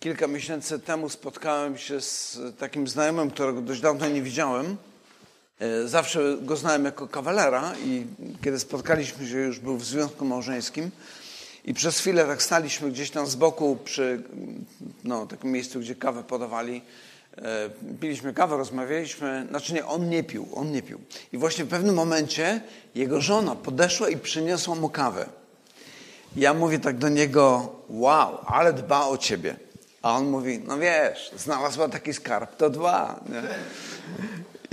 Kilka miesięcy temu spotkałem się z takim znajomym, którego dość dawno nie widziałem. E, zawsze go znałem jako kawalera i kiedy spotkaliśmy się, już był w związku małżeńskim. I przez chwilę tak staliśmy gdzieś tam z boku przy no, takim miejscu, gdzie kawę podawali. E, piliśmy kawę, rozmawialiśmy. Znaczy nie, on nie pił, on nie pił. I właśnie w pewnym momencie jego żona podeszła i przyniosła mu kawę. Ja mówię tak do niego, wow, ale dba o ciebie. A on mówi, no wiesz, znalazła taki skarb, to dwa. Nie?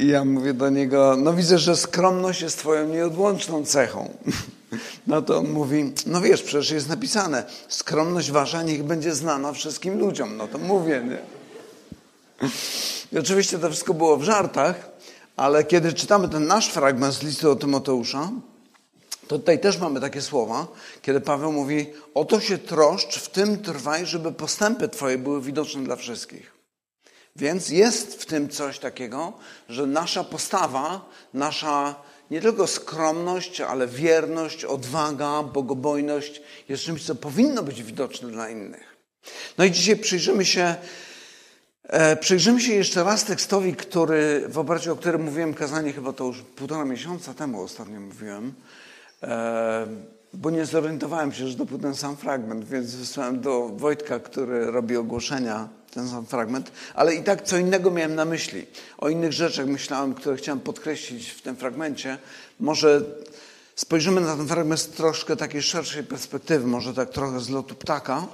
I ja mówię do niego, no widzę, że skromność jest twoją nieodłączną cechą. No to on mówi, no wiesz, przecież jest napisane, skromność wasza niech będzie znana wszystkim ludziom. No to mówię, nie? I oczywiście to wszystko było w żartach, ale kiedy czytamy ten nasz fragment z listu do Tymoteusza, to tutaj też mamy takie słowa, kiedy Paweł mówi: Oto się troszcz, w tym trwaj, żeby postępy Twoje były widoczne dla wszystkich. Więc jest w tym coś takiego, że nasza postawa, nasza nie tylko skromność, ale wierność, odwaga, bogobojność jest czymś, co powinno być widoczne dla innych. No i dzisiaj przyjrzymy się, e, przyjrzymy się jeszcze raz tekstowi, który, w oparciu o którym mówiłem kazanie chyba to już półtora miesiąca temu ostatnio mówiłem. E, bo nie zorientowałem się, że to był ten sam fragment, więc wysłałem do Wojtka, który robi ogłoszenia, ten sam fragment, ale i tak co innego miałem na myśli. O innych rzeczach myślałem, które chciałem podkreślić w tym fragmencie. Może spojrzymy na ten fragment z troszkę takiej szerszej perspektywy, może tak trochę z lotu ptaka.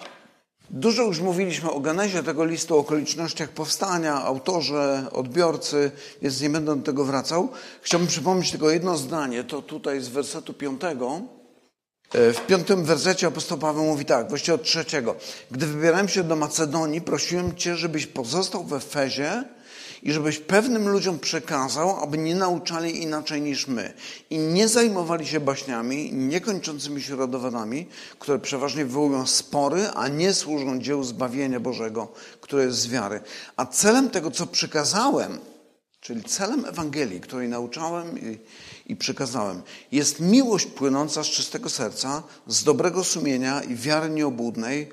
Dużo już mówiliśmy o genezie tego listu, o okolicznościach powstania, autorze, odbiorcy, więc nie będę do tego wracał. Chciałbym przypomnieć tylko jedno zdanie, to tutaj z wersetu piątego. E, w piątym wersecie apostoł Paweł mówi tak, właściwie od trzeciego. Gdy wybierałem się do Macedonii, prosiłem Cię, żebyś pozostał we Fezie i żebyś pewnym ludziom przekazał, aby nie nauczali inaczej niż my i nie zajmowali się baśniami, niekończącymi się rodowodami, które przeważnie wywołują spory, a nie służą dziełu zbawienia Bożego, które jest z wiary. A celem tego, co przekazałem, czyli celem Ewangelii, której nauczałem i, i przekazałem, jest miłość płynąca z czystego serca, z dobrego sumienia i wiary nieobłudnej,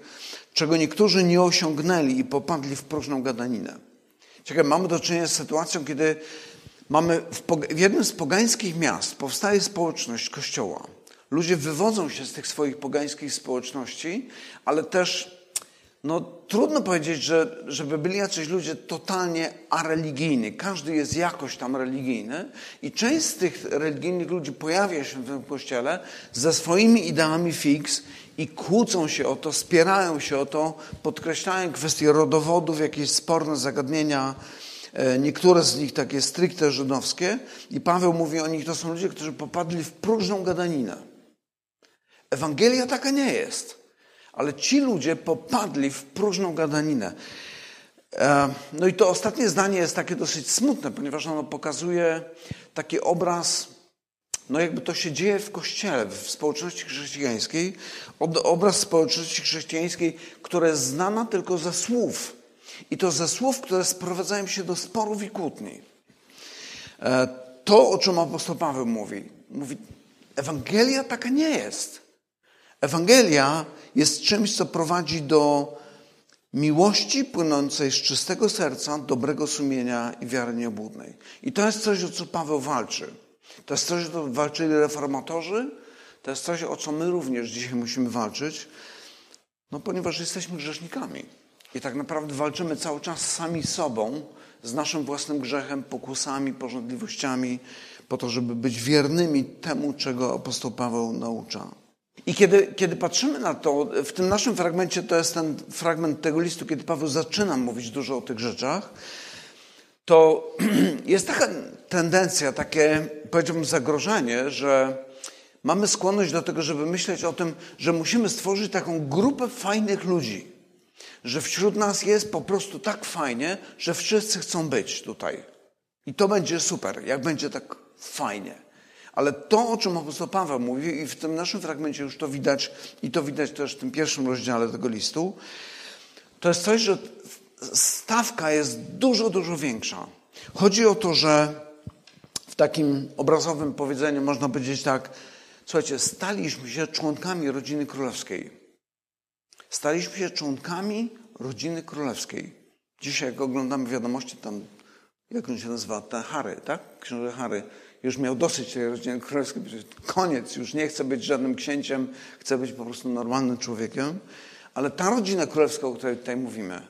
czego niektórzy nie osiągnęli i popadli w próżną gadaninę. Mamy do czynienia z sytuacją, kiedy mamy w, w jednym z pogańskich miast powstaje społeczność kościoła. Ludzie wywodzą się z tych swoich pogańskich społeczności, ale też no, trudno powiedzieć, że, żeby byli jacyś ludzie totalnie areligijni. Każdy jest jakoś tam religijny i część z tych religijnych ludzi pojawia się w tym kościele ze swoimi ideami fix i kłócą się o to, spierają się o to, podkreślają kwestie rodowodów, jakieś sporne zagadnienia, e, niektóre z nich takie stricte żydowskie. I Paweł mówi o nich, to są ludzie, którzy popadli w próżną gadaninę. Ewangelia taka nie jest, ale ci ludzie popadli w próżną gadaninę. E, no i to ostatnie zdanie jest takie dosyć smutne, ponieważ ono pokazuje taki obraz no jakby to się dzieje w kościele, w społeczności chrześcijańskiej. Obraz społeczności chrześcijańskiej, która jest znana tylko ze słów. I to ze słów, które sprowadzają się do sporów i kłótni. E, to, o czym apostoł Paweł mówi, mówi, Ewangelia taka nie jest. Ewangelia jest czymś, co prowadzi do miłości płynącej z czystego serca, dobrego sumienia i wiary nieobłudnej. I to jest coś, o co Paweł walczy. To jest coś, o co walczyli reformatorzy, to jest coś, o co my również dzisiaj musimy walczyć, no ponieważ jesteśmy grzesznikami. I tak naprawdę walczymy cały czas sami sobą, z naszym własnym grzechem, pokusami, porządliwościami, po to, żeby być wiernymi temu, czego apostoł Paweł naucza. I kiedy, kiedy patrzymy na to, w tym naszym fragmencie, to jest ten fragment tego listu, kiedy Paweł zaczyna mówić dużo o tych rzeczach, to jest taka tendencja, takie, powiedziałbym, zagrożenie, że mamy skłonność do tego, żeby myśleć o tym, że musimy stworzyć taką grupę fajnych ludzi. Że wśród nas jest po prostu tak fajnie, że wszyscy chcą być tutaj. I to będzie super, jak będzie tak fajnie. Ale to, o czym apostoł Paweł mówi, i w tym naszym fragmencie już to widać, i to widać też w tym pierwszym rozdziale tego listu, to jest coś, że stawka jest dużo, dużo większa. Chodzi o to, że w takim obrazowym powiedzeniu można powiedzieć tak, słuchajcie, staliśmy się członkami rodziny królewskiej. Staliśmy się członkami rodziny królewskiej. Dzisiaj, jak oglądamy wiadomości, tam, jak on się nazywa, ten Harry, tak? Książę Harry. Już miał dosyć tej rodziny królewskiej. Koniec, już nie chce być żadnym księciem, chce być po prostu normalnym człowiekiem. Ale ta rodzina królewska, o której tutaj mówimy,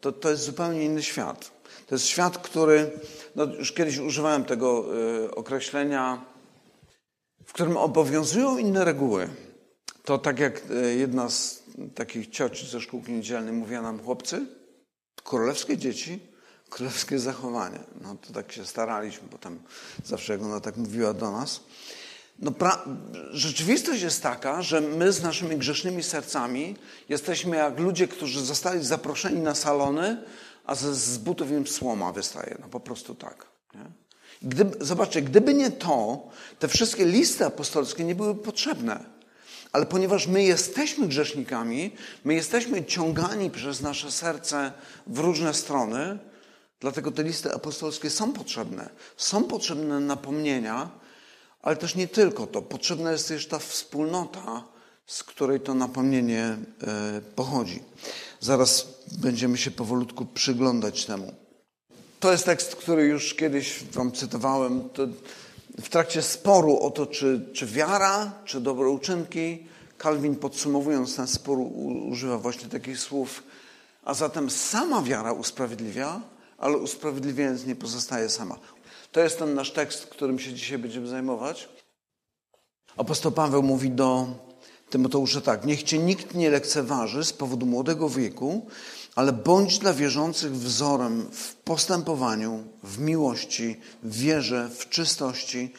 to, to jest zupełnie inny świat. To jest świat, który, no już kiedyś używałem tego y, określenia, w którym obowiązują inne reguły. To tak jak y, jedna z takich cioci ze szkółki niedzielnej mówiła nam, chłopcy, królewskie dzieci, królewskie zachowanie. No to tak się staraliśmy, bo tam zawsze jak ona tak mówiła do nas. No, rzeczywistość jest taka, że my z naszymi grzesznymi sercami jesteśmy jak ludzie, którzy zostali zaproszeni na salony, a z, z butów im słoma wystaje. No po prostu tak. Nie? Gdyby, zobaczcie, gdyby nie to, te wszystkie listy apostolskie nie były potrzebne. Ale ponieważ my jesteśmy grzesznikami, my jesteśmy ciągani przez nasze serce w różne strony, dlatego te listy apostolskie są potrzebne. Są potrzebne napomnienia, ale też nie tylko to. Potrzebna jest też ta wspólnota, z której to napomnienie e, pochodzi. Zaraz będziemy się powolutku przyglądać temu. To jest tekst, który już kiedyś Wam cytowałem. To w trakcie sporu o to, czy, czy wiara, czy dobre uczynki, Kalwin podsumowując ten spór używa właśnie takich słów. A zatem sama wiara usprawiedliwia, ale usprawiedliwiając nie pozostaje sama. To jest ten nasz tekst, którym się dzisiaj będziemy zajmować. Apostoł Paweł mówi do Tymoteusza tak: Niech cię nikt nie lekceważy z powodu młodego wieku, ale bądź dla wierzących wzorem w postępowaniu, w miłości, w wierze, w czystości.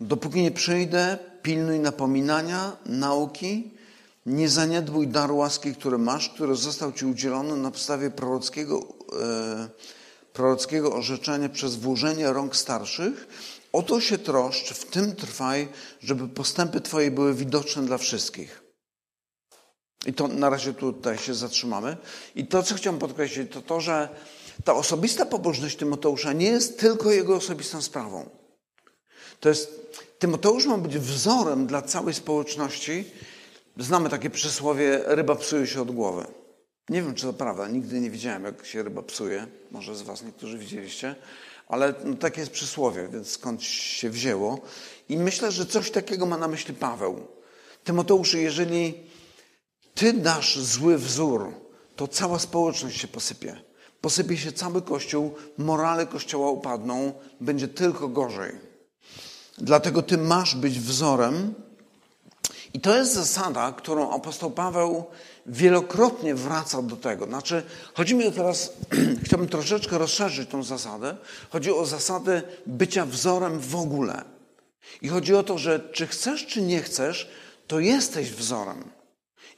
Dopóki nie przyjdę, pilnuj napominania, nauki, nie zaniedbuj dar łaski, który masz, który został ci udzielony na podstawie prorockiego, e, prorockiego orzeczenia przez włożenie rąk starszych. Oto się troszcz, w tym trwaj, żeby postępy Twoje były widoczne dla wszystkich. I to na razie tutaj się zatrzymamy. I to, co chciałem podkreślić, to to, że ta osobista pobożność Tymoteusza nie jest tylko jego osobistą sprawą. To jest, Tymoteusz ma być wzorem dla całej społeczności. Znamy takie przysłowie, ryba psuje się od głowy. Nie wiem, czy to prawda, nigdy nie widziałem, jak się ryba psuje. Może z was niektórzy widzieliście. Ale no, takie jest przysłowie, więc skąd się wzięło. I myślę, że coś takiego ma na myśli Paweł. Tymoteusz, jeżeli ty dasz zły wzór, to cała społeczność się posypie. Posypie się cały Kościół, morale Kościoła upadną, będzie tylko gorzej. Dlatego ty masz być wzorem. I to jest zasada, którą apostoł Paweł wielokrotnie wraca do tego. Znaczy, chodzi mi teraz, chciałbym troszeczkę rozszerzyć tą zasadę. Chodzi o zasadę bycia wzorem w ogóle. I chodzi o to, że czy chcesz, czy nie chcesz, to jesteś wzorem.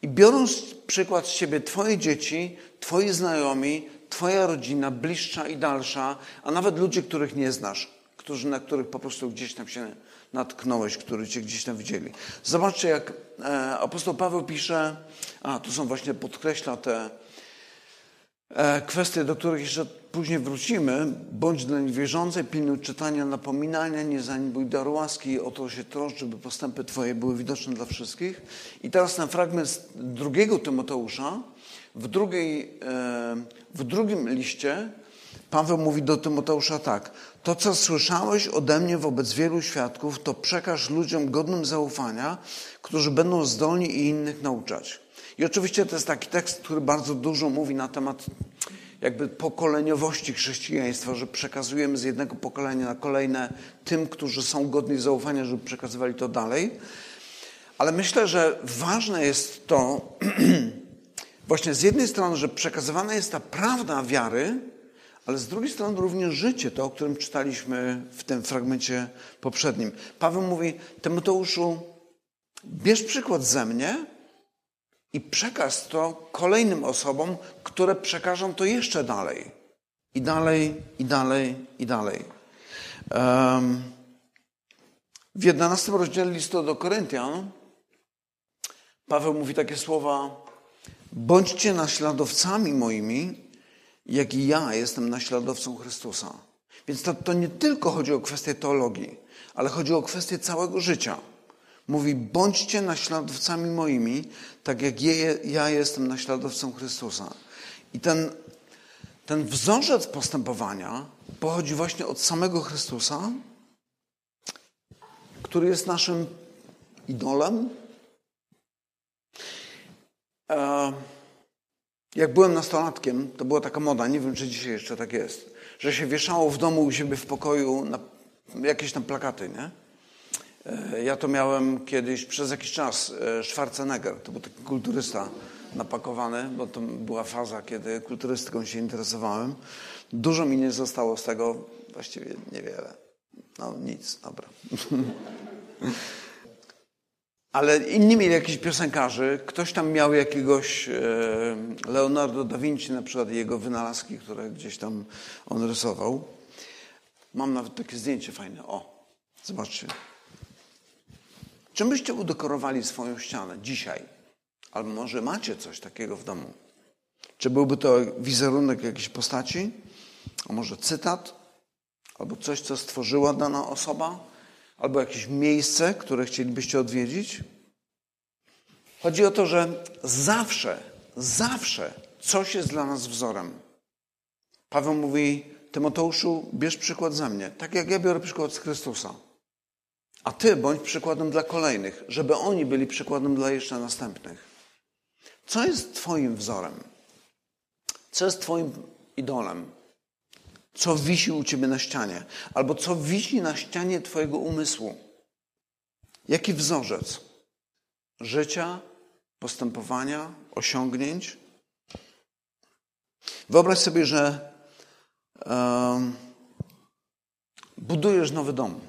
I biorąc przykład z siebie, Twoje dzieci, Twoi znajomi, Twoja rodzina, bliższa i dalsza, a nawet ludzie, których nie znasz, którzy, na których po prostu gdzieś tam się natknąłeś, którzy Cię gdzieś tam widzieli. Zobaczcie, jak e, apostoł Paweł pisze, a tu są właśnie, podkreśla te e, kwestie, do których jeszcze później wrócimy. Bądź dla niewierzącej, pilnuj czytania, napominania, nie zaniedbuj daru łaski, o to się troszcz, żeby postępy Twoje były widoczne dla wszystkich. I teraz ten fragment z drugiego Tymoteusza, w, drugiej, e, w drugim liście Paweł mówi do Tymoteusza tak. To, co słyszałeś ode mnie wobec wielu świadków, to przekaż ludziom godnym zaufania, którzy będą zdolni i innych nauczać. I oczywiście to jest taki tekst, który bardzo dużo mówi na temat jakby pokoleniowości chrześcijaństwa, że przekazujemy z jednego pokolenia na kolejne tym, którzy są godni zaufania, żeby przekazywali to dalej. Ale myślę, że ważne jest to, właśnie z jednej strony, że przekazywana jest ta prawda wiary, ale z drugiej strony również życie, to o którym czytaliśmy w tym fragmencie poprzednim. Paweł mówi, Tymoteuszu, bierz przykład ze mnie i przekaz to kolejnym osobom, które przekażą to jeszcze dalej. I dalej, i dalej, i dalej. Um, w 11 rozdziale listu do Koryntian Paweł mówi takie słowa: Bądźcie naśladowcami moimi, jak i ja jestem naśladowcą Chrystusa. Więc to, to nie tylko chodzi o kwestię teologii, ale chodzi o kwestię całego życia. Mówi, bądźcie naśladowcami moimi, tak jak ja jestem naśladowcą Chrystusa. I ten, ten wzorzec postępowania pochodzi właśnie od samego Chrystusa, który jest naszym idolem. E, jak byłem nastolatkiem, to była taka moda, nie wiem czy dzisiaj jeszcze tak jest, że się wieszało w domu u siebie w pokoju na jakieś tam plakaty, nie? E, ja to miałem kiedyś przez jakiś czas. E, Schwarzenegger, to był taki kulturysta napakowany, bo to była faza, kiedy kulturystyką się interesowałem. Dużo mi nie zostało z tego, właściwie niewiele. No nic, dobra. Ale inni mieli jakichś piosenkarzy. Ktoś tam miał jakiegoś e, Leonardo da Vinci, na przykład jego wynalazki, które gdzieś tam on rysował. Mam nawet takie zdjęcie fajne. O, zobaczcie. Czym byście udekorowali swoją ścianę dzisiaj? Albo może macie coś takiego w domu? Czy byłby to wizerunek jakiejś postaci? A może cytat? Albo coś, co stworzyła dana osoba? Albo jakieś miejsce, które chcielibyście odwiedzić? Chodzi o to, że zawsze, zawsze coś jest dla nas wzorem. Paweł mówi, Tymoteuszu, bierz przykład ze mnie, tak jak ja biorę przykład z Chrystusa. A ty bądź przykładem dla kolejnych, żeby oni byli przykładem dla jeszcze następnych. Co jest Twoim wzorem? Co jest Twoim idolem? Co wisi u Ciebie na ścianie? Albo co wisi na ścianie Twojego umysłu? Jaki wzorzec? Życia, postępowania, osiągnięć? Wyobraź sobie, że um, budujesz nowy dom.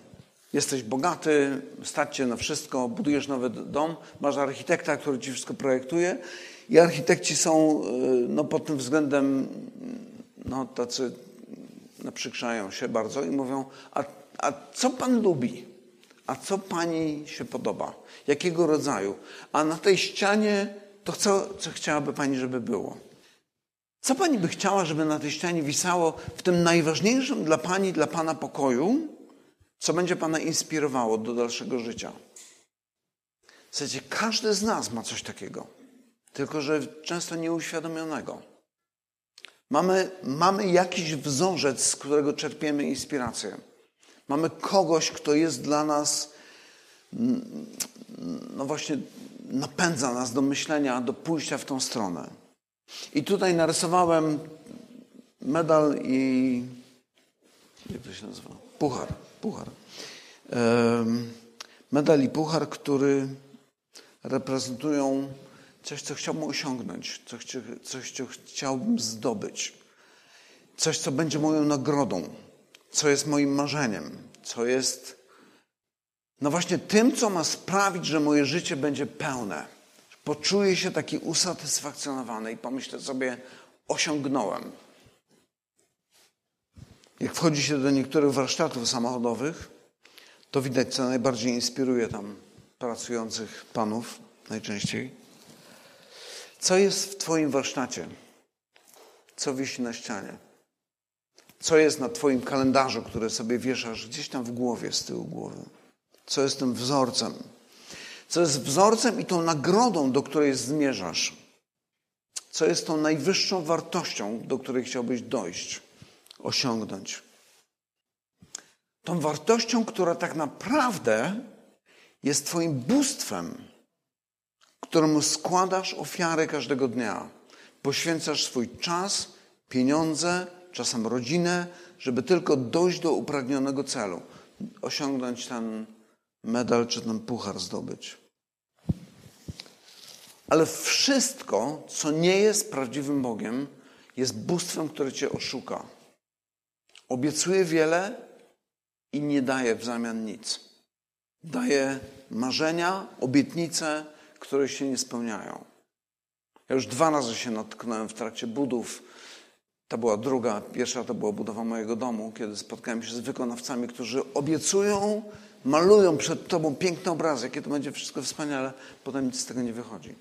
Jesteś bogaty, stać cię na wszystko, budujesz nowy dom, masz architekta, który ci wszystko projektuje i architekci są y, no, pod tym względem no, tacy naprzykrzają się bardzo i mówią, a, a co pan lubi? A co pani się podoba? Jakiego rodzaju? A na tej ścianie to co, co chciałaby pani, żeby było? Co pani by chciała, żeby na tej ścianie wisało w tym najważniejszym dla pani, dla pana pokoju, co będzie Pana inspirowało do dalszego życia. Słuchajcie, każdy z nas ma coś takiego, tylko że często nieuświadomionego. Mamy, mamy jakiś wzorzec, z którego czerpiemy inspirację. Mamy kogoś, kto jest dla nas, no właśnie, napędza nas do myślenia, do pójścia w tą stronę. I tutaj narysowałem medal i. Jak to się nazywa? Puchar puchar. Medal i puchar, który reprezentują coś, co chciałbym osiągnąć, coś, coś, co chciałbym zdobyć, coś, co będzie moją nagrodą, co jest moim marzeniem, co jest no właśnie tym, co ma sprawić, że moje życie będzie pełne. Poczuję się taki usatysfakcjonowany i pomyślę sobie, osiągnąłem. Jak wchodzi się do niektórych warsztatów samochodowych, to widać, co najbardziej inspiruje tam pracujących panów najczęściej. Co jest w Twoim warsztacie? Co wisi na ścianie? Co jest na Twoim kalendarzu, który sobie wieszasz gdzieś tam w głowie, z tyłu głowy? Co jest tym wzorcem? Co jest wzorcem i tą nagrodą, do której zmierzasz? Co jest tą najwyższą wartością, do której chciałbyś dojść? osiągnąć. Tą wartością, która tak naprawdę jest Twoim bóstwem, któremu składasz ofiarę każdego dnia. Poświęcasz swój czas, pieniądze, czasem rodzinę, żeby tylko dojść do upragnionego celu, osiągnąć ten medal czy ten puchar zdobyć. Ale wszystko, co nie jest prawdziwym Bogiem, jest bóstwem, które cię oszuka. Obiecuje wiele i nie daje w zamian nic. Daje marzenia, obietnice, które się nie spełniają. Ja już dwa razy się natknąłem w trakcie budów. Ta była druga. Pierwsza to była budowa mojego domu, kiedy spotkałem się z wykonawcami, którzy obiecują, malują przed tobą piękny obraz, jakie to będzie wszystko wspaniale, potem nic z tego nie wychodzi.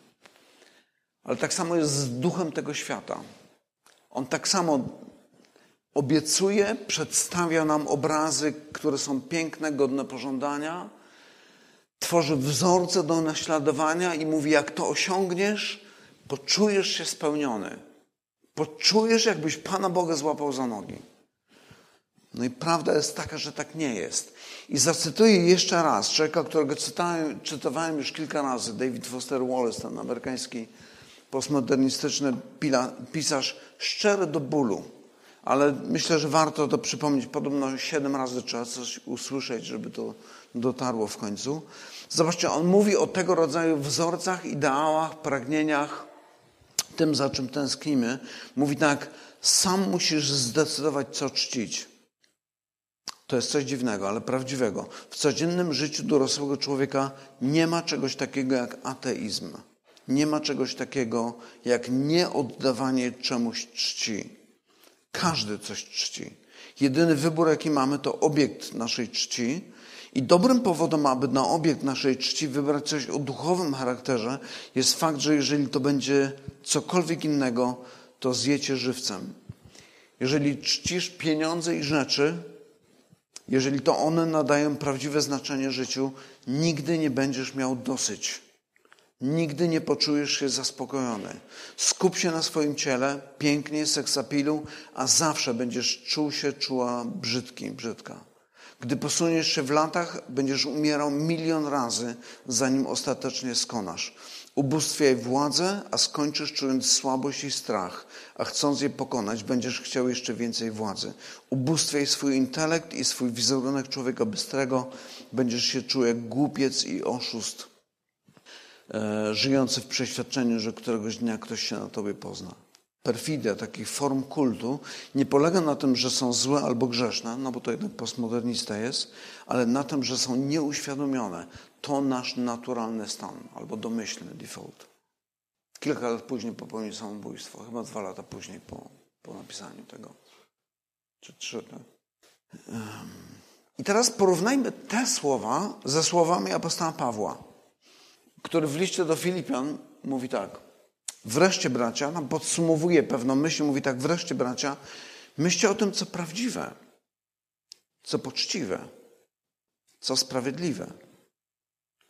Ale tak samo jest z duchem tego świata. On tak samo obiecuje, przedstawia nam obrazy, które są piękne, godne pożądania, tworzy wzorce do naśladowania i mówi: Jak to osiągniesz, poczujesz się spełniony, Poczujesz, jakbyś Pana Boga złapał za nogi. No i prawda jest taka, że tak nie jest. I zacytuję jeszcze raz człowieka, którego czytałem, czytowałem już kilka razy, David Foster Wallace, ten amerykański postmodernistyczny pisarz, szczery do bólu. Ale myślę, że warto to przypomnieć. Podobno siedem razy trzeba coś usłyszeć, żeby to dotarło w końcu. Zobaczcie, on mówi o tego rodzaju wzorcach, ideałach, pragnieniach, tym, za czym tęsknimy. Mówi tak, sam musisz zdecydować, co czcić. To jest coś dziwnego, ale prawdziwego. W codziennym życiu dorosłego człowieka nie ma czegoś takiego jak ateizm. Nie ma czegoś takiego jak nieoddawanie czemuś czci. Każdy coś czci. Jedyny wybór, jaki mamy, to obiekt naszej czci. I dobrym powodem, aby na obiekt naszej czci wybrać coś o duchowym charakterze, jest fakt, że jeżeli to będzie cokolwiek innego, to zjecie żywcem. Jeżeli czcisz pieniądze i rzeczy, jeżeli to one nadają prawdziwe znaczenie życiu, nigdy nie będziesz miał dosyć. Nigdy nie poczujesz się zaspokojony. Skup się na swoim ciele, pięknie, seksapilu, a zawsze będziesz czuł się, czuła brzydki, brzydka. Gdy posuniesz się w latach, będziesz umierał milion razy, zanim ostatecznie skonasz. Ubóstwiaj władzę, a skończysz czując słabość i strach, a chcąc je pokonać, będziesz chciał jeszcze więcej władzy. Ubóstwiaj swój intelekt i swój wizerunek człowieka bystrego, będziesz się czuł jak głupiec i oszust, e, żyjący w przeświadczeniu, że któregoś dnia ktoś się na tobie pozna. Perfidia takich form kultu nie polega na tym, że są złe albo grzeszne, no bo to jednak postmodernista jest, ale na tym, że są nieuświadomione. To nasz naturalny stan albo domyślny default. Kilka lat później popełnił samobójstwo, chyba dwa lata później po, po napisaniu tego. Czy trzy, tak? I teraz porównajmy te słowa ze słowami apostoła Pawła, który w liście do Filipian mówi tak. Wreszcie, bracia, nam podsumowuje pewną myśl, mówi tak, wreszcie, bracia, myślcie o tym, co prawdziwe, co poczciwe, co sprawiedliwe,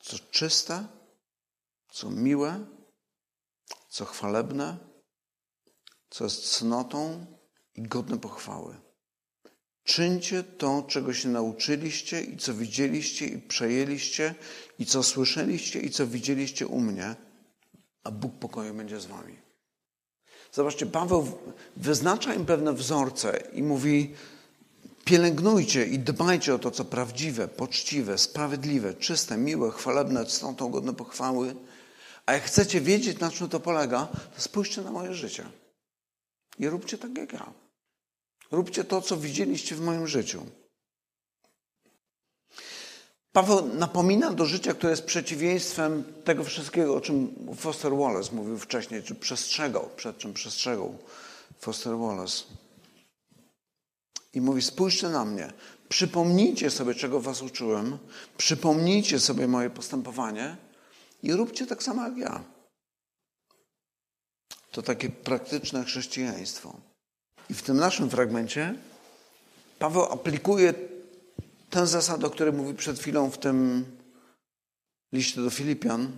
co czyste, co miłe, co chwalebne, co jest cnotą i godne pochwały. Czyńcie to, czego się nauczyliście i co widzieliście i przejęliście i co słyszeliście i co widzieliście u mnie, a Bóg pokoju będzie z wami. Zobaczcie, Paweł wyznacza im pewne wzorce i mówi: pielęgnujcie i dbajcie o to, co prawdziwe, poczciwe, sprawiedliwe, czyste, miłe, chwalebne, cnotą godne pochwały. A jak chcecie wiedzieć, na czym to polega, to spójrzcie na moje życie. I róbcie tak jak ja. Róbcie to, co widzieliście w moim życiu. Paweł napomina do życia, które jest przeciwieństwem tego wszystkiego, o czym Foster Wallace mówił wcześniej, czy przestrzegał, przed czym przestrzegał Foster Wallace. I mówi: Spójrzcie na mnie, przypomnijcie sobie, czego Was uczyłem, przypomnijcie sobie moje postępowanie i róbcie tak samo jak ja. To takie praktyczne chrześcijaństwo. I w tym naszym fragmencie Paweł aplikuje tę zasadę, o której mówi przed chwilą w tym liście do Filipian.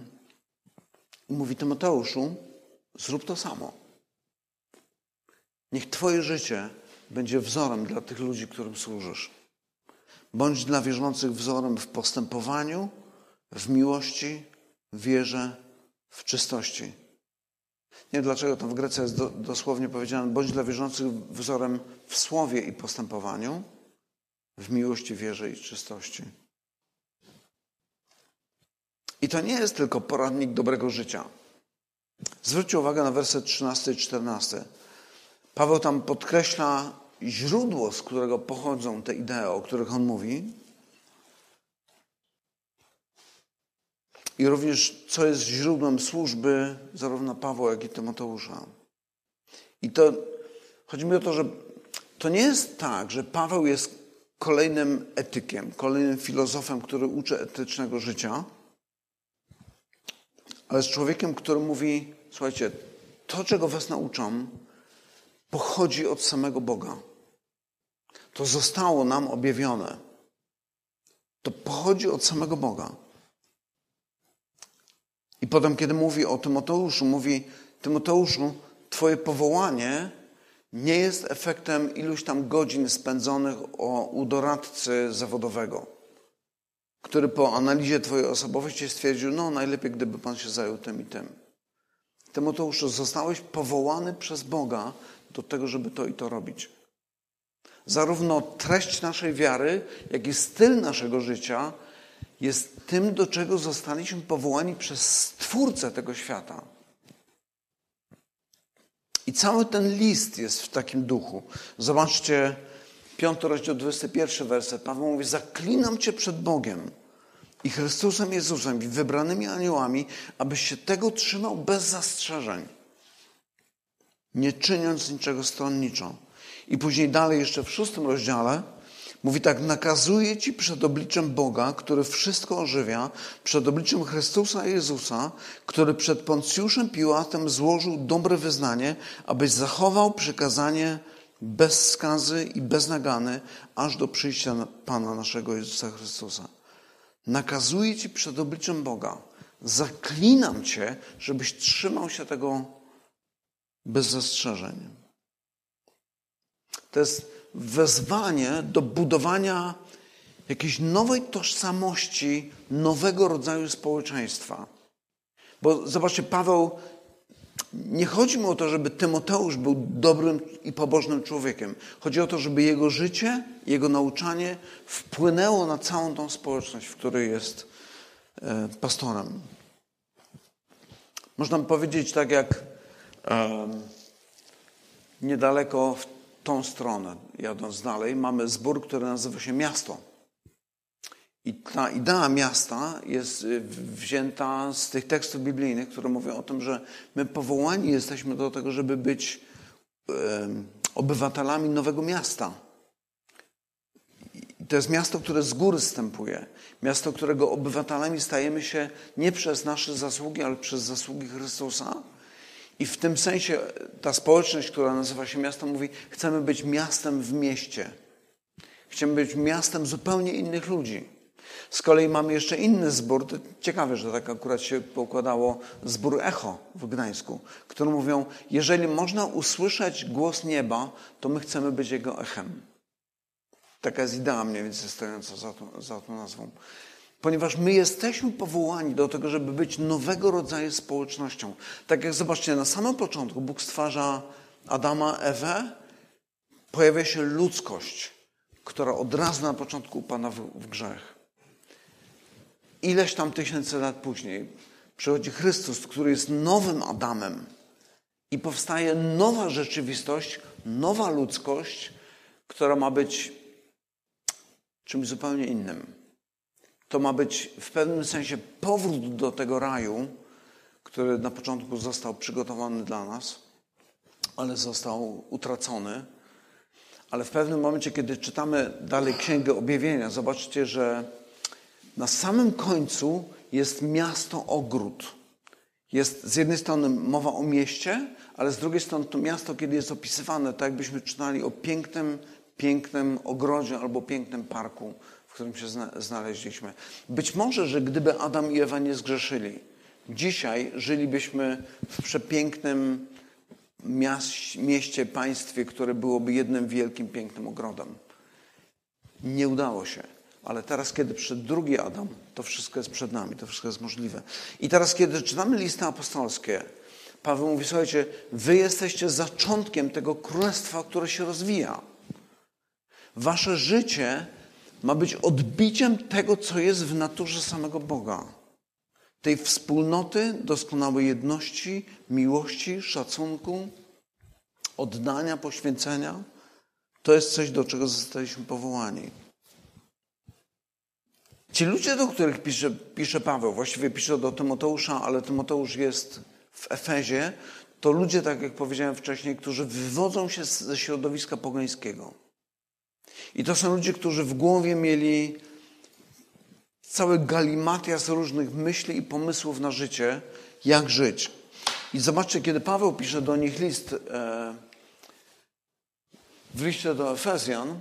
Mówi Tymoteuszu, zrób to samo. Niech Twoje życie będzie wzorem dla tych ludzi, którym służysz. Bądź dla wierzących wzorem w postępowaniu, w miłości, wierze, w czystości. Nie wiem dlaczego to w Grece jest do, dosłownie powiedziane, bądź dla wierzących wzorem w słowie i postępowaniu, w miłości, wierze i czystości. I to nie jest tylko poradnik dobrego życia. Zwróćcie uwagę na werset 13 i 14. Paweł tam podkreśla źródło, z którego pochodzą te idee, o których on mówi. I również, co jest źródłem służby zarówno Pawła, jak i Tymoteusza. I to chodzi mi o to, że to nie jest tak, że Paweł jest kolejnym etykiem, kolejnym filozofem, który uczy etycznego życia, ale z człowiekiem, który mówi: Słuchajcie, to, czego Was nauczam, pochodzi od samego Boga. To zostało nam objawione. To pochodzi od samego Boga. I potem, kiedy mówi o Tymoteuszu, mówi: Tymoteuszu, Twoje powołanie nie jest efektem iluś tam godzin spędzonych u doradcy zawodowego, który po analizie Twojej osobowości stwierdził, no najlepiej gdyby Pan się zajął tym i tym. Tymoteuszu, zostałeś powołany przez Boga do tego, żeby to i to robić. Zarówno treść naszej wiary, jak i styl naszego życia jest tym, do czego zostaliśmy powołani przez Stwórcę tego świata. I cały ten list jest w takim duchu. Zobaczcie, 5 rozdział, 21 werset. Paweł mówi, zaklinam Cię przed Bogiem i Chrystusem Jezusem i wybranymi aniołami, abyś się tego trzymał bez zastrzeżeń, nie czyniąc niczego stronniczo. I później dalej jeszcze w szóstym rozdziale mówi tak, nakazuję Ci przed obliczem Boga, który wszystko ożywia, przed obliczem Chrystusa Jezusa, który przed Poncjuszem Piłatem złożył dobre wyznanie, abyś zachował przykazanie bez skazy i bez nagany, aż do przyjścia Pana naszego Jezusa Chrystusa. Nakazuję Ci przed obliczem Boga. Zaklinam Cię, żebyś trzymał się tego bez zastrzeżeń. To jest wezwanie do budowania jakiejś nowej tożsamości, nowego rodzaju społeczeństwa. Bo zobaczcie, Paweł, nie chodzi mu o to, żeby Tymoteusz był dobrym i pobożnym człowiekiem. Chodzi o to, żeby jego życie, jego nauczanie wpłynęło na całą tą społeczność, w której jest e, pastorem. Można powiedzieć tak jak niedaleko w tą stronę, jadąc dalej, mamy zbór, który nazywa się miasto. I ta idea miasta jest y, wzięta z tych tekstów biblijnych, które mówią o tym, że my powołani jesteśmy do tego, żeby być obywatelami nowego miasta. I to jest miasto, które z góry wstępuje. Miasto, którego obywatelami stajemy się nie przez nasze zasługi, ale przez zasługi Chrystusa. I w tym sensie ta społeczność, która nazywa się miastem, mówi: chcemy być miastem w mieście. Chcemy być miastem zupełnie innych ludzi. Z kolei mamy jeszcze inny zbór, ciekawe, że tak akurat się pokładało, zbór Echo w Gdańsku, który mówią, jeżeli można usłyszeć głos nieba, to my chcemy być jego echem. Taka jest idea mniej więcej stojąca za, tą, za tą nazwą. Ponieważ my jesteśmy powołani do tego, żeby być nowego rodzaju społecznością. Tak jak zobaczcie, na samym początku Bóg stwarza Adama, Ewę, pojawia się ludzkość, która od razu na początku upada w, w grzech. Ileś tam tysięcy lat później przychodzi Chrystus, który jest nowym Adamem i powstaje nowa rzeczywistość, nowa ludzkość, która ma być czymś zupełnie innym. To ma być w pewnym sensie powrót do tego raju, który na początku został przygotowany dla nas, ale został utracony. Ale w pewnym momencie, kiedy czytamy dalej Księgę Objawienia, zobaczcie, że na samym końcu jest miasto ogród. Jest z jednej strony mowa o mieście, ale z drugiej strony to miasto, kiedy jest opisywane, tak jakbyśmy czytali o pięknym, pięknym ogrodzie albo pięknym parku, w którym się znaleźliśmy. Być może, że gdyby Adam i Ewa nie zgrzeszyli, dzisiaj żylibyśmy w przepięknym mieście, państwie, które byłoby jednym wielkim, pięknym ogrodem. Nie udało się. Ale teraz, kiedy przyszedł drugi Adam, to wszystko jest przed nami, to wszystko jest możliwe. I teraz, kiedy czytamy listy apostolskie, Paweł mówi, słuchajcie, wy jesteście zaczątkiem tego królestwa, które się rozwija. Wasze życie ma być odbiciem tego, co jest w naturze samego Boga. Tej wspólnoty, doskonałej jedności, miłości, szacunku, oddania, poświęcenia. To jest coś, do czego zostaliśmy powołani. Ci ludzie, do których pisze, pisze Paweł, właściwie pisze do Tymoteusza, ale Tymoteusz jest w Efezie, to ludzie, tak jak powiedziałem wcześniej, którzy wywodzą się ze środowiska pogańskiego. I to są ludzie, którzy w głowie mieli cały galimatias różnych myśli i pomysłów na życie, jak żyć. I zobaczcie, kiedy Paweł pisze do nich list e, w liście do Efezjan,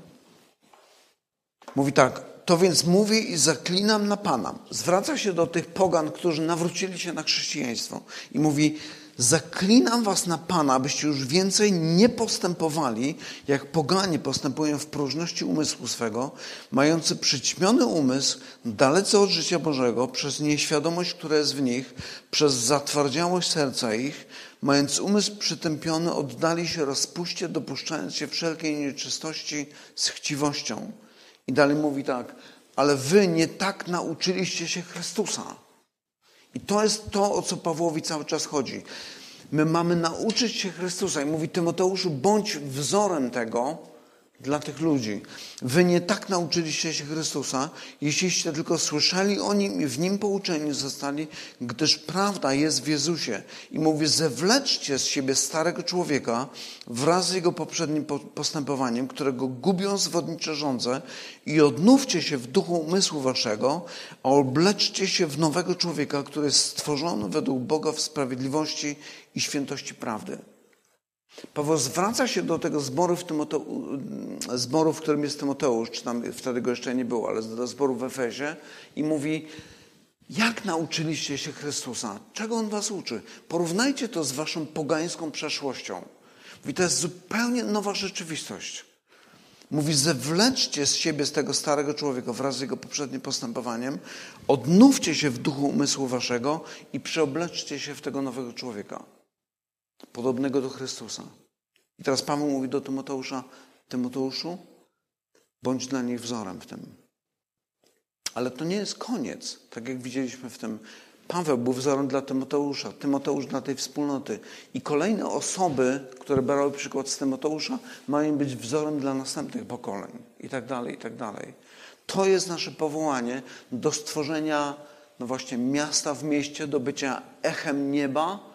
mówi tak, to więc mówię i zaklinam na Pana. Zwraca się do tych pogan, którzy nawrócili się na chrześcijaństwo i mówi: Zaklinam was na Pana, abyście już więcej nie postępowali, jak poganie postępują w próżności umysłu swego, mający przyćmiony umysł, dalece od życia Bożego, przez nieświadomość, która jest w nich, przez zatwardziałość serca ich, mając umysł przytępiony, oddali się rozpuście, dopuszczając się wszelkiej nieczystości z chciwością. I dalej mówi tak, ale wy nie tak nauczyliście się Chrystusa. I to jest to, o co Pawłowi cały czas chodzi. My mamy nauczyć się Chrystusa. I mówi Tymoteuszu, bądź wzorem tego, dla tych ludzi. Wy nie tak nauczyliście się Chrystusa, jeśliście tylko słyszeli o Nim i w Nim pouczeni zostali, gdyż prawda jest w Jezusie. I mówi, zewleczcie z siebie starego człowieka wraz z jego poprzednim postępowaniem, którego gubią zwodnicze żądze i odnówcie się w duchu umysłu waszego, a obleczcie się w nowego człowieka, który jest stworzony według Boga w sprawiedliwości i świętości prawdy. Paweł zwraca się do tego zboru w, zboru, w którym jest Tymoteusz, czy tam wtedy go jeszcze nie było, ale do zboru w Efezie i mówi, jak nauczyliście się Chrystusa? Czego On was uczy? Porównajcie to z waszą pogańską przeszłością. Mówi, to jest zupełnie nowa rzeczywistość. Mówi, zewleczcie z siebie, z tego starego człowieka wraz z jego poprzednim postępowaniem, odnówcie się w duchu umysłu waszego i przeobleczcie się w tego nowego człowieka podobnego do Chrystusa. I teraz Paweł mówi do Tymoteusza, Tymoteuszu, bądź dla nich wzorem w tym. Ale to nie jest koniec, tak jak widzieliśmy w tym. Paweł był wzorem dla Tymoteusza, Tymoteusz dla tej wspólnoty. I kolejne osoby, które brały przykład z Tymoteusza, mają być wzorem dla następnych pokoleń. I tak dalej, i tak dalej. To jest nasze powołanie do stworzenia, no właśnie, miasta w mieście, do bycia echem nieba,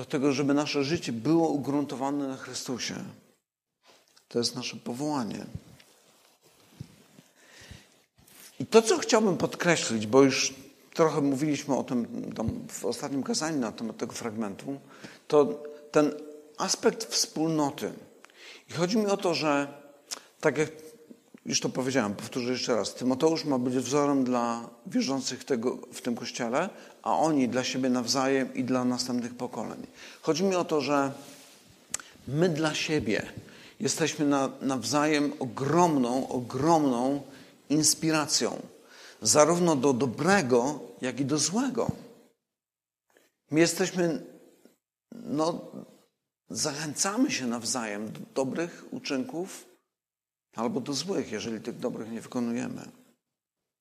do tego, żeby nasze życie było ugruntowane na Chrystusie. To jest nasze powołanie. I to, co chciałbym podkreślić, bo już trochę mówiliśmy o tym w ostatnim kazaniu na temat tego fragmentu, to ten aspekt wspólnoty. I chodzi mi o to, że tak jak już to powiedziałem, powtórzę jeszcze raz. Tymoteusz ma być wzorem dla wierzących tego, w tym kościele, a oni dla siebie nawzajem i dla następnych pokoleń. Chodzi mi o to, że my dla siebie jesteśmy na, nawzajem ogromną, ogromną inspiracją, zarówno do dobrego, jak i do złego. My jesteśmy, no, zachęcamy się nawzajem do dobrych uczynków albo do złych, jeżeli tych dobrych nie wykonujemy.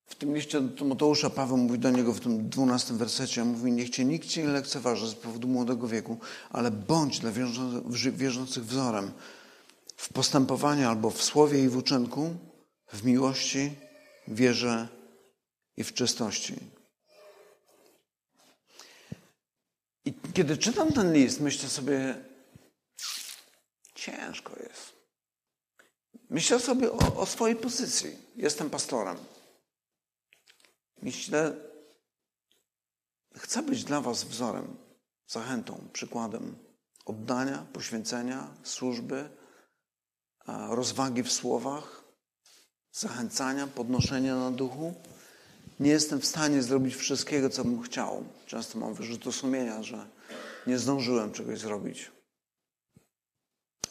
W tym liście do Tymoteusza Paweł mówi do niego w tym dwunastym wersecie, mówi, niech cię nikt cię nie lekceważy z powodu młodego wieku, ale bądź dla wierzących wzorem w postępowaniu albo w słowie i w uczynku, w miłości, wierze i w czystości. I kiedy czytam ten list, myślę sobie, ciężko jest. Myślę sobie o, o swojej pozycji. Jestem pastorem. Myślę, chcę być dla Was wzorem, zachętą, przykładem oddania, poświęcenia, służby, rozwagi w słowach, zachęcania, podnoszenia na duchu. Nie jestem w stanie zrobić wszystkiego, co bym chciał. Często mam wyrzuty sumienia, że nie zdążyłem czegoś zrobić.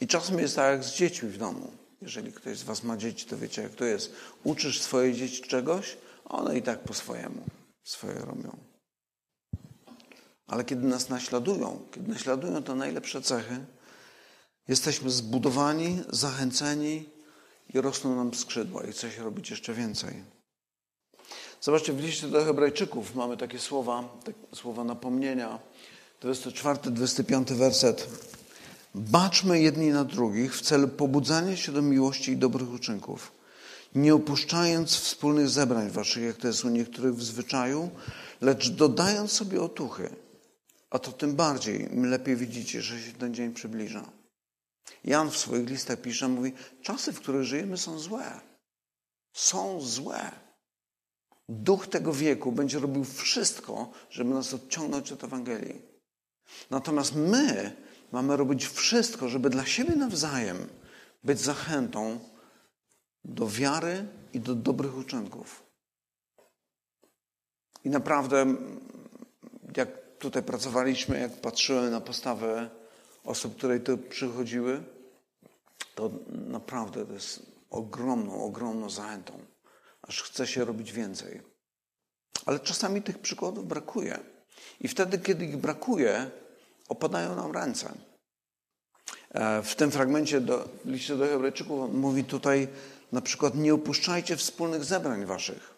I czasem jest tak jak z dziećmi w domu. Jeżeli ktoś z Was ma dzieci, to wiecie, jak to jest. Uczysz swoje dzieci czegoś, one i tak po swojemu swoje robią. Ale kiedy nas naśladują, kiedy naśladują to najlepsze cechy, jesteśmy zbudowani, zachęceni i rosną nam skrzydła i chce się robić jeszcze więcej. Zobaczcie, w liście do Hebrajczyków mamy takie słowa, takie słowa napomnienia. 24-25 werset. Baczmy jedni na drugich w celu pobudzania się do miłości i dobrych uczynków, nie opuszczając wspólnych zebrań waszych, jak to jest u niektórych w zwyczaju, lecz dodając sobie otuchy. A to tym bardziej, im lepiej widzicie, że się ten dzień przybliża. Jan w swoich listach pisze, mówi, czasy, w których żyjemy są złe. Są złe. Duch tego wieku będzie robił wszystko, żeby nas odciągnąć od Ewangelii. Natomiast my Mamy robić wszystko, żeby dla siebie nawzajem być zachętą do wiary i do dobrych uczynków. I naprawdę, jak tutaj pracowaliśmy, jak patrzyłem na postawę osób, które tu przychodziły, to naprawdę to jest ogromną, ogromną zachętą. Aż chce się robić więcej. Ale czasami tych przykładów brakuje. I wtedy, kiedy ich brakuje, opadają nam ręce. E, w tym fragmencie do, liście do Hebrajczyków mówi tutaj na przykład nie opuszczajcie wspólnych zebrań waszych.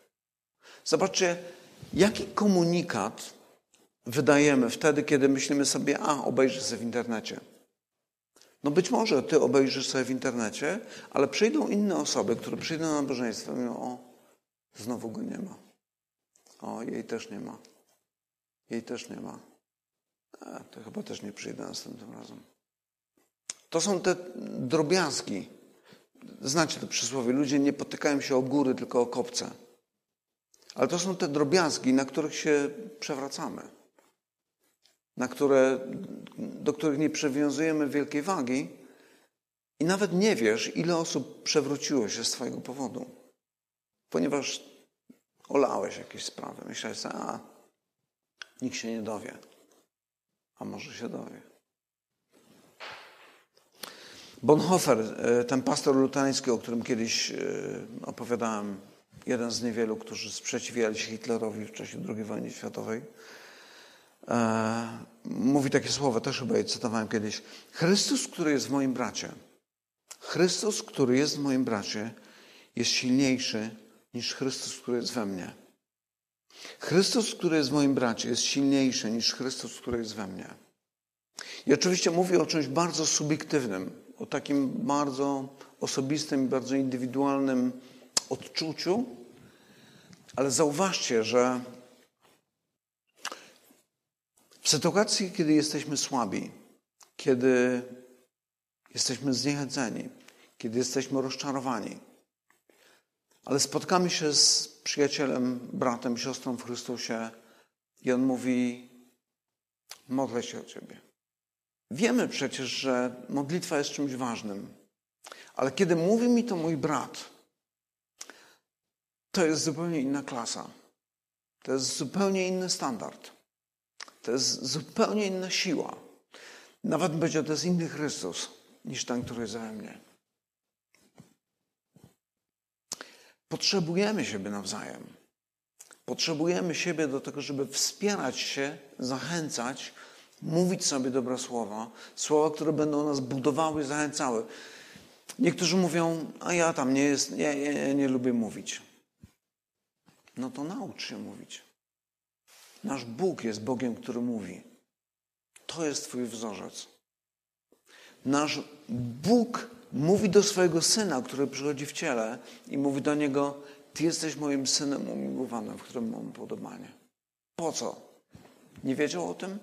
Zobaczcie, jaki komunikat wydajemy wtedy, kiedy myślimy sobie, a obejrzę sobie w internecie. No być może ty obejrzysz sobie w internecie, ale przyjdą inne osoby, które przyjdą na nabożeństwo i mówią, o, znowu go nie ma. O, jej też nie ma. Jej też nie ma. A, to chyba też nie przyjdę następnym razem. To są te drobiazgi. Znacie to przysłowie. Ludzie nie potykają się o góry, tylko o kopce. Ale to są te drobiazgi, na których się przewracamy. Na które, do których nie przywiązujemy wielkiej wagi. I nawet nie wiesz, ile osób przewróciło się z Twojego powodu. Ponieważ olałeś jakieś sprawy. Myślałeś, a nikt się nie dowie. A może się dowie. Bonhoeffer, e, ten pastor luterański, o którym kiedyś e, opowiadałem, jeden z niewielu, którzy sprzeciwiali się Hitlerowi w czasie II wojny światowej, e, mówi takie słowa, też chyba je cytowałem kiedyś. Chrystus, który jest w moim bracie, Chrystus, który jest w moim bracie, jest silniejszy niż Chrystus, który jest we mnie. Chrystus, który jest w moim bracie, jest silniejszy niż Chrystus, który jest we mnie. I oczywiście mówię o czymś bardzo subiektywnym, o takim bardzo osobistym, bardzo indywidualnym odczuciu, ale zauważcie, że w sytuacji, kiedy jesteśmy słabi, kiedy jesteśmy zniechęceni, kiedy jesteśmy rozczarowani, ale spotkamy się z przyjacielem, bratem, siostrą w Chrystusie i on mówi: Modlę się o Ciebie. Wiemy przecież, że modlitwa jest czymś ważnym, ale kiedy mówi mi to mój brat, to jest zupełnie inna klasa. To jest zupełnie inny standard. To jest zupełnie inna siła. Nawet będzie to jest inny Chrystus niż ten, który jest we mnie. Potrzebujemy siebie nawzajem. Potrzebujemy siebie do tego, żeby wspierać się, zachęcać, mówić sobie dobre słowa, słowa, które będą nas budowały, zachęcały. Niektórzy mówią, a ja tam nie jest, nie, lubię mówić. No to naucz się mówić. Nasz Bóg jest Bogiem, który mówi. To jest Twój wzorzec. Nasz Bóg mówi do swojego syna, który przychodzi w ciele i mówi do niego: Ty jesteś moim synem umiłowanym, w którym mam podobanie. Po co? Nie wiedział o tym?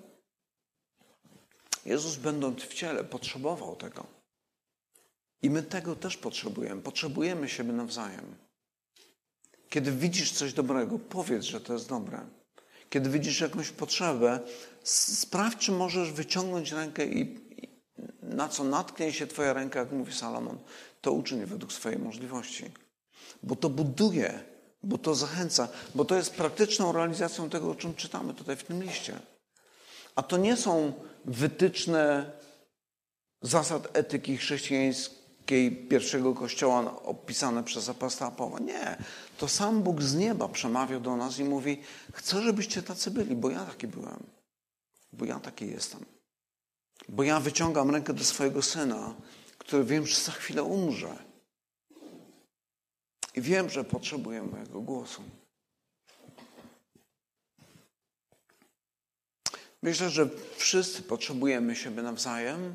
Jezus, będąc w ciele, potrzebował tego. I my tego też potrzebujemy. Potrzebujemy siebie nawzajem. Kiedy widzisz coś dobrego, powiedz, że to jest dobre. Kiedy widzisz jakąś potrzebę, sprawdź, czy możesz wyciągnąć rękę i, na co natknie się Twoja ręka, jak mówi Salomon, to uczyń według swojej możliwości. Bo to buduje, bo to zachęca, bo to jest praktyczną realizacją tego, o czym czytamy tutaj w tym liście. A to nie są wytyczne zasad etyki chrześcijańskiej pierwszego kościoła opisane przez apostoła Pawła. Nie. To sam Bóg z nieba przemawia do nas i mówi: Chcę, żebyście tacy byli, bo ja taki byłem. Bo ja taki jestem. Bo ja wyciągam rękę do swojego syna, który wiem, że za chwilę umrze. I wiem, że potrzebuję mojego głosu. Myślę, że wszyscy potrzebujemy siebie nawzajem.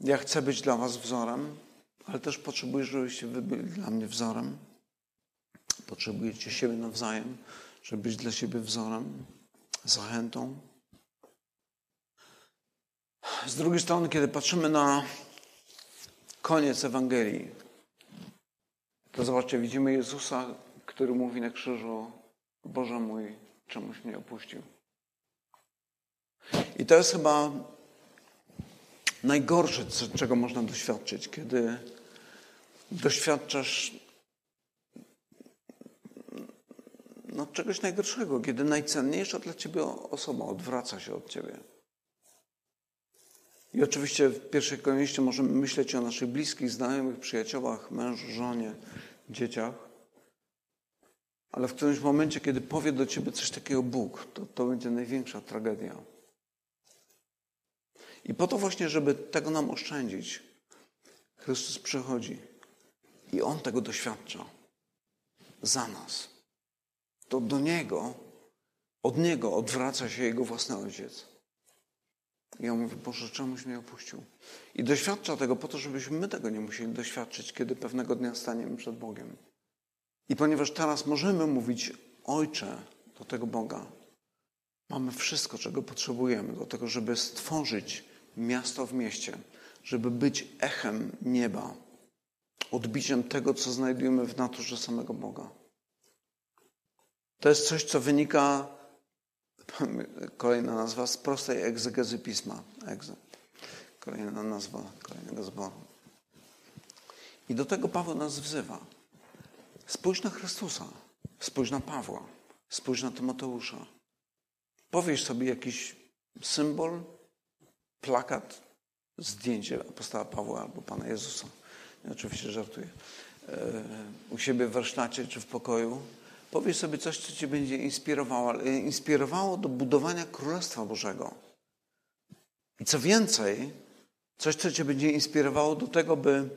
Ja chcę być dla Was wzorem, ale też potrzebuję, żebyście Wy byli dla mnie wzorem. Potrzebujecie siebie nawzajem, żeby być dla siebie wzorem, zachętą. Z drugiej strony, kiedy patrzymy na koniec Ewangelii, to zobaczcie, widzimy Jezusa, który mówi na krzyżu: Boże mój, czemuś mnie opuścił. I to jest chyba najgorsze, czego można doświadczyć, kiedy no, czegoś najgorszego, kiedy najcenniejsza dla ciebie osoba odwraca się od ciebie. I oczywiście w pierwszej kolejności możemy myśleć o naszych bliskich, znajomych, przyjaciołach, mężu, żonie, dzieciach. Ale w którymś momencie, kiedy powie do ciebie coś takiego Bóg, to to będzie największa tragedia. I po to właśnie, żeby tego nam oszczędzić, Chrystus przychodzi i On tego doświadcza za nas. To do Niego, od Niego odwraca się Jego własny Ojciec. Ja mówię, Boże, czemuś mnie opuścił? I doświadcza tego po to, żebyśmy my tego nie musieli doświadczyć, kiedy pewnego dnia staniemy przed Bogiem. I ponieważ teraz możemy mówić Ojcze do tego Boga, mamy wszystko, czego potrzebujemy do tego, żeby stworzyć miasto w mieście, żeby być echem nieba, odbiciem tego, co znajdujemy w naturze samego Boga. To jest coś, co wynika, kolejna nazwa, z prostej egzegezy pisma. Kolejna nazwa kolejnego zboru. I do tego Paweł nas wzywa. Spójrz na Chrystusa, spójrz na Pawła, spójrz na Tymoteusza. Powiesz sobie jakiś symbol, plakat, zdjęcie apostoła Pawła albo Pana Jezusa. Ja oczywiście żartuję. E, u siebie w warsztacie czy w pokoju. Powiesz sobie coś, co Cię będzie inspirowało, inspirowało do budowania Królestwa Bożego. I co więcej, coś, co Cię będzie inspirowało do tego, by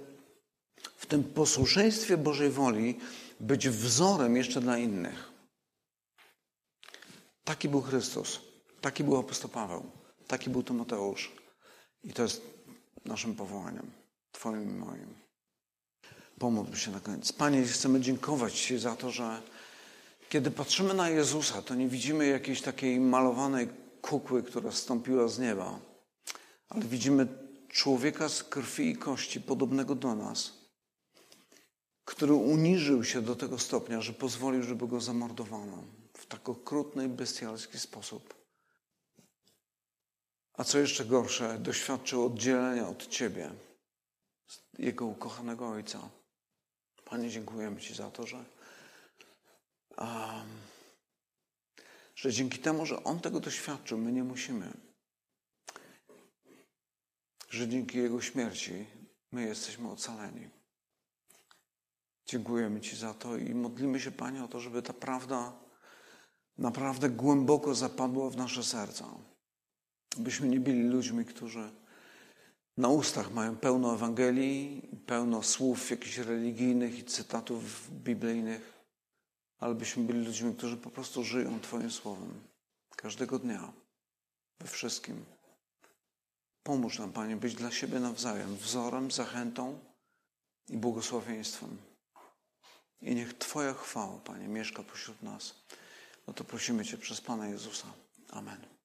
w tym posłuszeństwie Bożej woli być wzorem jeszcze dla innych. Taki był Chrystus, taki był apostoł Paweł, taki był Tymoteusz. I to jest naszym powołaniem, Twoim i moim. Pomódlmy się na koniec. Panie, chcemy dziękować Ci za to, że kiedy patrzymy na Jezusa, to nie widzimy jakiejś takiej malowanej kukły, która stąpiła z nieba, ale widzimy człowieka z krwi i kości, podobnego do nas, który uniżył się do tego stopnia, że pozwolił, żeby go zamordowano w tak okrutny i bestialski sposób. A co jeszcze gorsze, doświadczył oddzielenia od Ciebie, Jego ukochanego Ojca. Panie, dziękujemy Ci za to, że, że dzięki temu, że On tego doświadczył, my nie musimy. Że dzięki Jego śmierci my jesteśmy ocaleni. Dziękujemy Ci za to i modlimy się, Panie, o to, żeby ta prawda naprawdę głęboko zapadła w nasze serca. Byśmy nie byli ludźmi, którzy na ustach mają pełno Ewangelii, pełno słów jakichś religijnych i cytatów biblijnych, ale byśmy byli ludźmi, którzy po prostu żyją Twoim słowem każdego dnia, we wszystkim. Pomóż nam, Panie, być dla siebie nawzajem wzorem, zachętą i błogosławieństwem. I niech Twoja chwała, Panie, mieszka pośród nas. O to prosimy Cię przez Pana Jezusa. Amen.